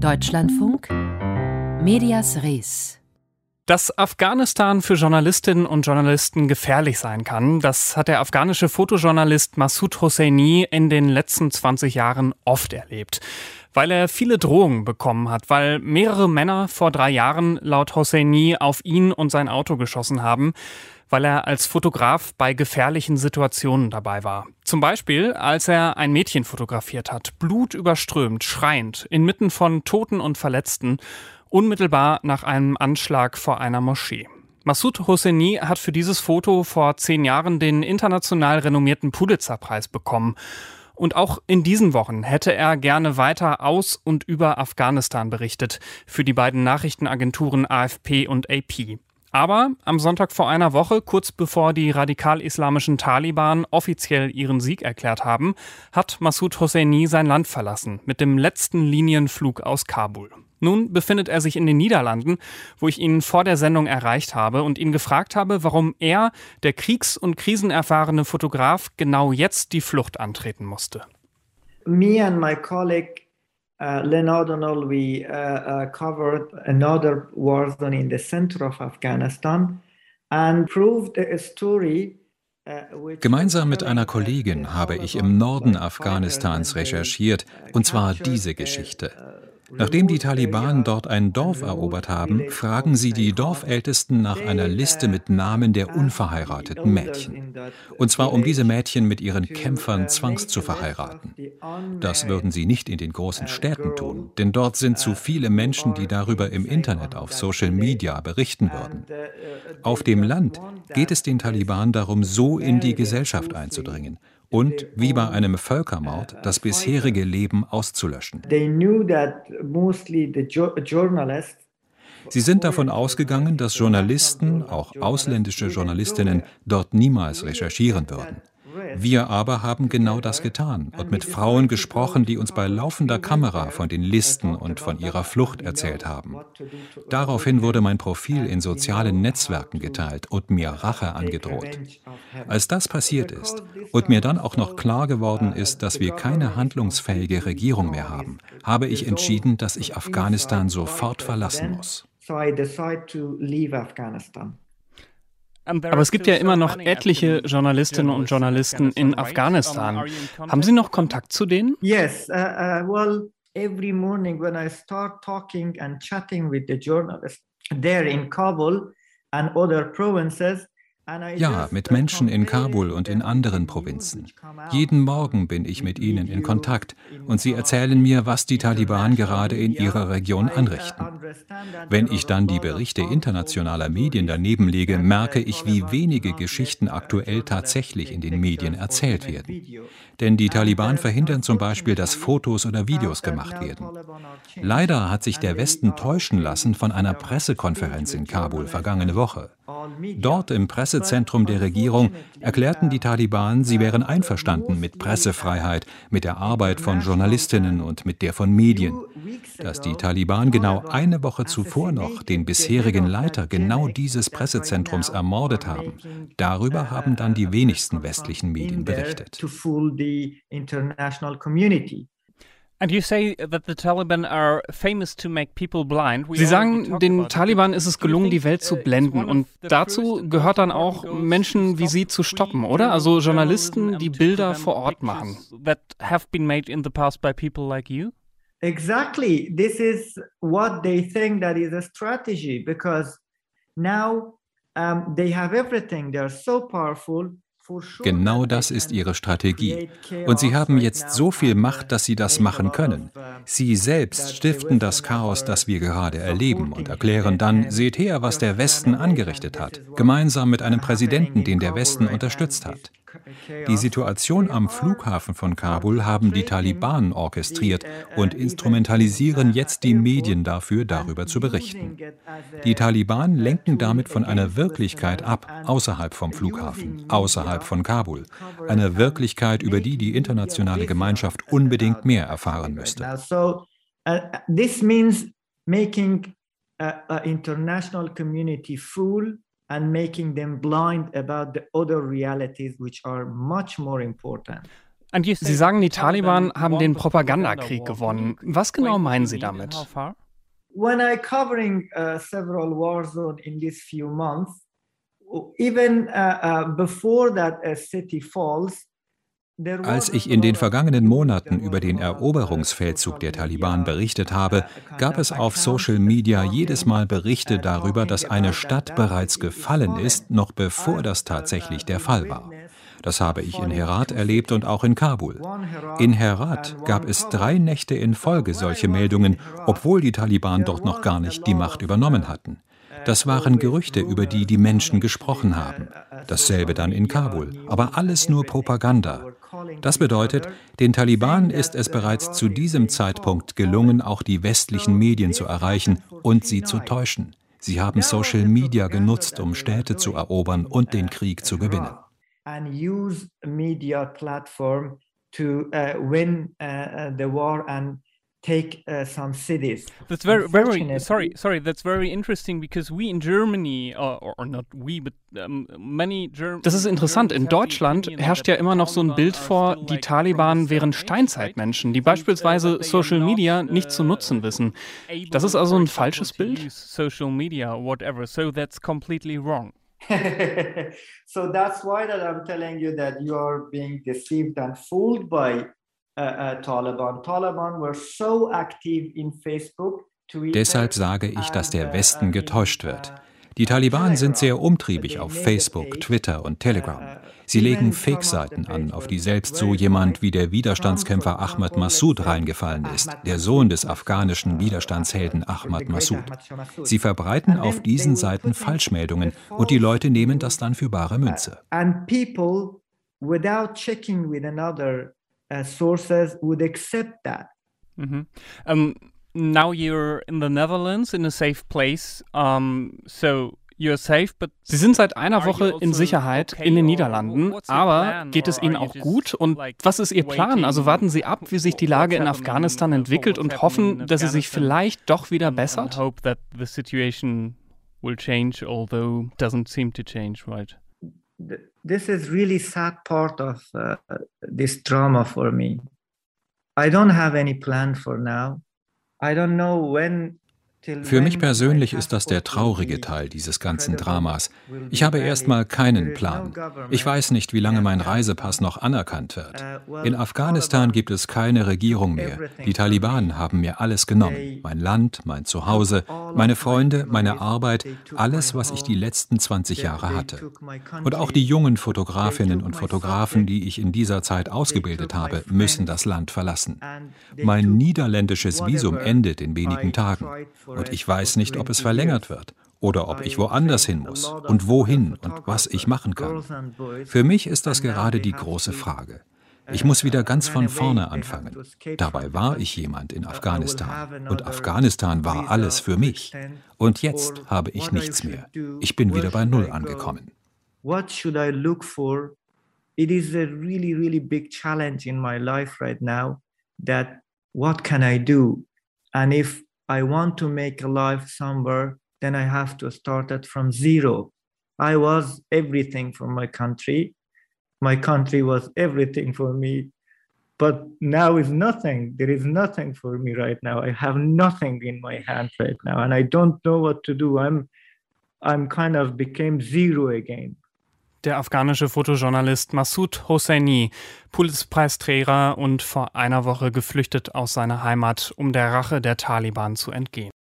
Deutschlandfunk Medias Res dass Afghanistan für Journalistinnen und Journalisten gefährlich sein kann, das hat der afghanische Fotojournalist Massoud Hosseini in den letzten 20 Jahren oft erlebt. Weil er viele Drohungen bekommen hat, weil mehrere Männer vor drei Jahren laut Hosseini auf ihn und sein Auto geschossen haben, weil er als Fotograf bei gefährlichen Situationen dabei war. Zum Beispiel, als er ein Mädchen fotografiert hat, blutüberströmt, schreiend, inmitten von Toten und Verletzten unmittelbar nach einem Anschlag vor einer Moschee. Massoud Hosseini hat für dieses Foto vor zehn Jahren den international renommierten Pulitzer-Preis bekommen. Und auch in diesen Wochen hätte er gerne weiter aus und über Afghanistan berichtet für die beiden Nachrichtenagenturen AFP und AP. Aber am Sonntag vor einer Woche, kurz bevor die radikal-islamischen Taliban offiziell ihren Sieg erklärt haben, hat Massoud Hosseini sein Land verlassen mit dem letzten Linienflug aus Kabul. Nun befindet er sich in den Niederlanden, wo ich ihn vor der Sendung erreicht habe und ihn gefragt habe, warum er, der kriegs- und krisenerfahrene Fotograf, genau jetzt die Flucht antreten musste. Me and my colleague uh, Leonard O'Neill, we uh, uh, covered another war zone in the center of Afghanistan and proved a story uh, Gemeinsam mit einer Kollegin habe ich im Norden Afghanistans recherchiert, und zwar diese Geschichte. Nachdem die Taliban dort ein Dorf erobert haben, fragen sie die Dorfältesten nach einer Liste mit Namen der unverheirateten Mädchen. Und zwar um diese Mädchen mit ihren Kämpfern zwangs zu verheiraten. Das würden sie nicht in den großen Städten tun, denn dort sind zu viele Menschen, die darüber im Internet auf Social Media berichten würden. Auf dem Land geht es den Taliban darum, so in die Gesellschaft einzudringen und, wie bei einem Völkermord, das bisherige Leben auszulöschen. Sie sind davon ausgegangen, dass Journalisten, auch ausländische Journalistinnen, dort niemals recherchieren würden. Wir aber haben genau das getan und mit Frauen gesprochen, die uns bei laufender Kamera von den Listen und von ihrer Flucht erzählt haben. Daraufhin wurde mein Profil in sozialen Netzwerken geteilt und mir Rache angedroht. Als das passiert ist und mir dann auch noch klar geworden ist, dass wir keine handlungsfähige Regierung mehr haben, habe ich entschieden, dass ich Afghanistan sofort verlassen muss. So I decide to leave Afghanistan. Aber es gibt ja immer noch etliche Journalistinnen und Journalisten in Afghanistan. Haben Sie noch Kontakt zu denen? Yes, uh, uh, well, every morning when I start talking and chatting with the journalists there in Kabul and other provinces, ja, mit Menschen in Kabul und in anderen Provinzen. Jeden Morgen bin ich mit ihnen in Kontakt und sie erzählen mir, was die Taliban gerade in ihrer Region anrichten. Wenn ich dann die Berichte internationaler Medien daneben lege, merke ich, wie wenige Geschichten aktuell tatsächlich in den Medien erzählt werden. Denn die Taliban verhindern zum Beispiel, dass Fotos oder Videos gemacht werden. Leider hat sich der Westen täuschen lassen von einer Pressekonferenz in Kabul vergangene Woche. Dort im Pressezentrum der Regierung erklärten die Taliban, sie wären einverstanden mit Pressefreiheit, mit der Arbeit von Journalistinnen und mit der von Medien. Dass die Taliban genau eine Woche zuvor noch den bisherigen Leiter genau dieses Pressezentrums ermordet haben, darüber haben dann die wenigsten westlichen Medien berichtet. Sie sagen, den Taliban ist es gelungen, die Welt zu uh, blenden. Und dazu gehört dann auch, Menschen wie Sie zu stoppen, oder? Also Journalisten, die Bilder vor Ort machen. That have been made in the past by people like you? Exactly. This is what they think that is a strategy because now um, they have everything. They're so powerful. Genau das ist ihre Strategie. Und sie haben jetzt so viel Macht, dass sie das machen können. Sie selbst stiften das Chaos, das wir gerade erleben und erklären dann, seht her, was der Westen angerichtet hat, gemeinsam mit einem Präsidenten, den der Westen unterstützt hat. Die Situation am Flughafen von Kabul haben die Taliban orchestriert und instrumentalisieren jetzt die Medien dafür, darüber zu berichten. Die Taliban lenken damit von einer Wirklichkeit ab, außerhalb vom Flughafen, außerhalb von Kabul. Eine Wirklichkeit, über die die internationale Gemeinschaft unbedingt mehr erfahren müsste. Uh, this means making a, a international community fool and making them blind about the other realities which are much more important. Sie sagen, die Taliban haben den Propagandakrieg gewonnen. Was genau meinen Sie damit? When I covering uh, several war zones in these few months, even uh, uh, before that a city falls, als ich in den vergangenen Monaten über den Eroberungsfeldzug der Taliban berichtet habe, gab es auf Social Media jedes Mal Berichte darüber, dass eine Stadt bereits gefallen ist, noch bevor das tatsächlich der Fall war. Das habe ich in Herat erlebt und auch in Kabul. In Herat gab es drei Nächte in Folge solche Meldungen, obwohl die Taliban dort noch gar nicht die Macht übernommen hatten. Das waren Gerüchte, über die die Menschen gesprochen haben. Dasselbe dann in Kabul. Aber alles nur Propaganda. Das bedeutet, den Taliban ist es bereits zu diesem Zeitpunkt gelungen, auch die westlichen Medien zu erreichen und sie zu täuschen. Sie haben Social Media genutzt, um Städte zu erobern und den Krieg zu gewinnen. Media platform to uh, win uh, the war and take uh, some cities. That's very, very sorry, sorry. That's very interesting because we in Germany, or, or not we, but um, many German. Das ist interessant. In Deutschland herrscht ja immer noch so ein Bild vor, die Taliban wären Steinzeitmenschen, die beispielsweise Social Media nicht zu nutzen wissen. Das ist also ein falsches Bild. Social Media, whatever. So that's completely wrong. so that's why that I'm telling you that you are being deceived and fooled by uh, uh, Taliban. Taliban were so active in Facebook. Deshalb sage ich, dass der Westen getäuscht wird. Die Taliban sind sehr umtriebig auf Facebook, Twitter und Telegram. Sie legen Fake-Seiten an, auf die selbst so jemand wie der Widerstandskämpfer Ahmad Massoud reingefallen ist, der Sohn des afghanischen Widerstandshelden Ahmad Massoud. Sie verbreiten auf diesen Seiten Falschmeldungen und die Leute nehmen das dann für bare Münze. And people, without checking with another uh, sources, would accept that. Mhm. Um, now you're in the Netherlands in a safe place, um, so Sie sind seit einer Woche in also Sicherheit in den Niederlanden, aber geht es Ihnen auch gut? Und was ist Ihr Plan? Also warten Sie ab, wie sich die Lage in Afghanistan entwickelt und hoffen, dass sie sich vielleicht doch wieder bessert? will change, although doesn't seem to change, right? This is really sad part of uh, this trauma for me. I don't have any plan for now. I don't know when für mich persönlich ist das der traurige Teil dieses ganzen Dramas. Ich habe erstmal keinen Plan. Ich weiß nicht, wie lange mein Reisepass noch anerkannt wird. In Afghanistan gibt es keine Regierung mehr. Die Taliban haben mir alles genommen. Mein Land, mein Zuhause, meine Freunde, meine Arbeit, alles, was ich die letzten 20 Jahre hatte. Und auch die jungen Fotografinnen und Fotografen, die ich in dieser Zeit ausgebildet habe, müssen das Land verlassen. Mein niederländisches Visum endet in wenigen Tagen. Und ich weiß nicht, ob es verlängert wird oder ob ich woanders hin muss und wohin und was ich machen kann. Für mich ist das gerade die große Frage. Ich muss wieder ganz von vorne anfangen. Dabei war ich jemand in Afghanistan und Afghanistan war alles für mich. Und jetzt habe ich nichts mehr. Ich bin wieder bei Null angekommen. What should I look for? It is a really, really big challenge in my life right now that what can I do? And if I want to make a life somewhere, then I have to start it from zero. I was everything for my country. My country was everything for me. But now is nothing. There is nothing for me right now. I have nothing in my hand right now, and I don't know what to do. I'm, I'm kind of became zero again. Der afghanische Fotojournalist Massoud Hosseini, Pulitzpreisträger und vor einer Woche geflüchtet aus seiner Heimat, um der Rache der Taliban zu entgehen.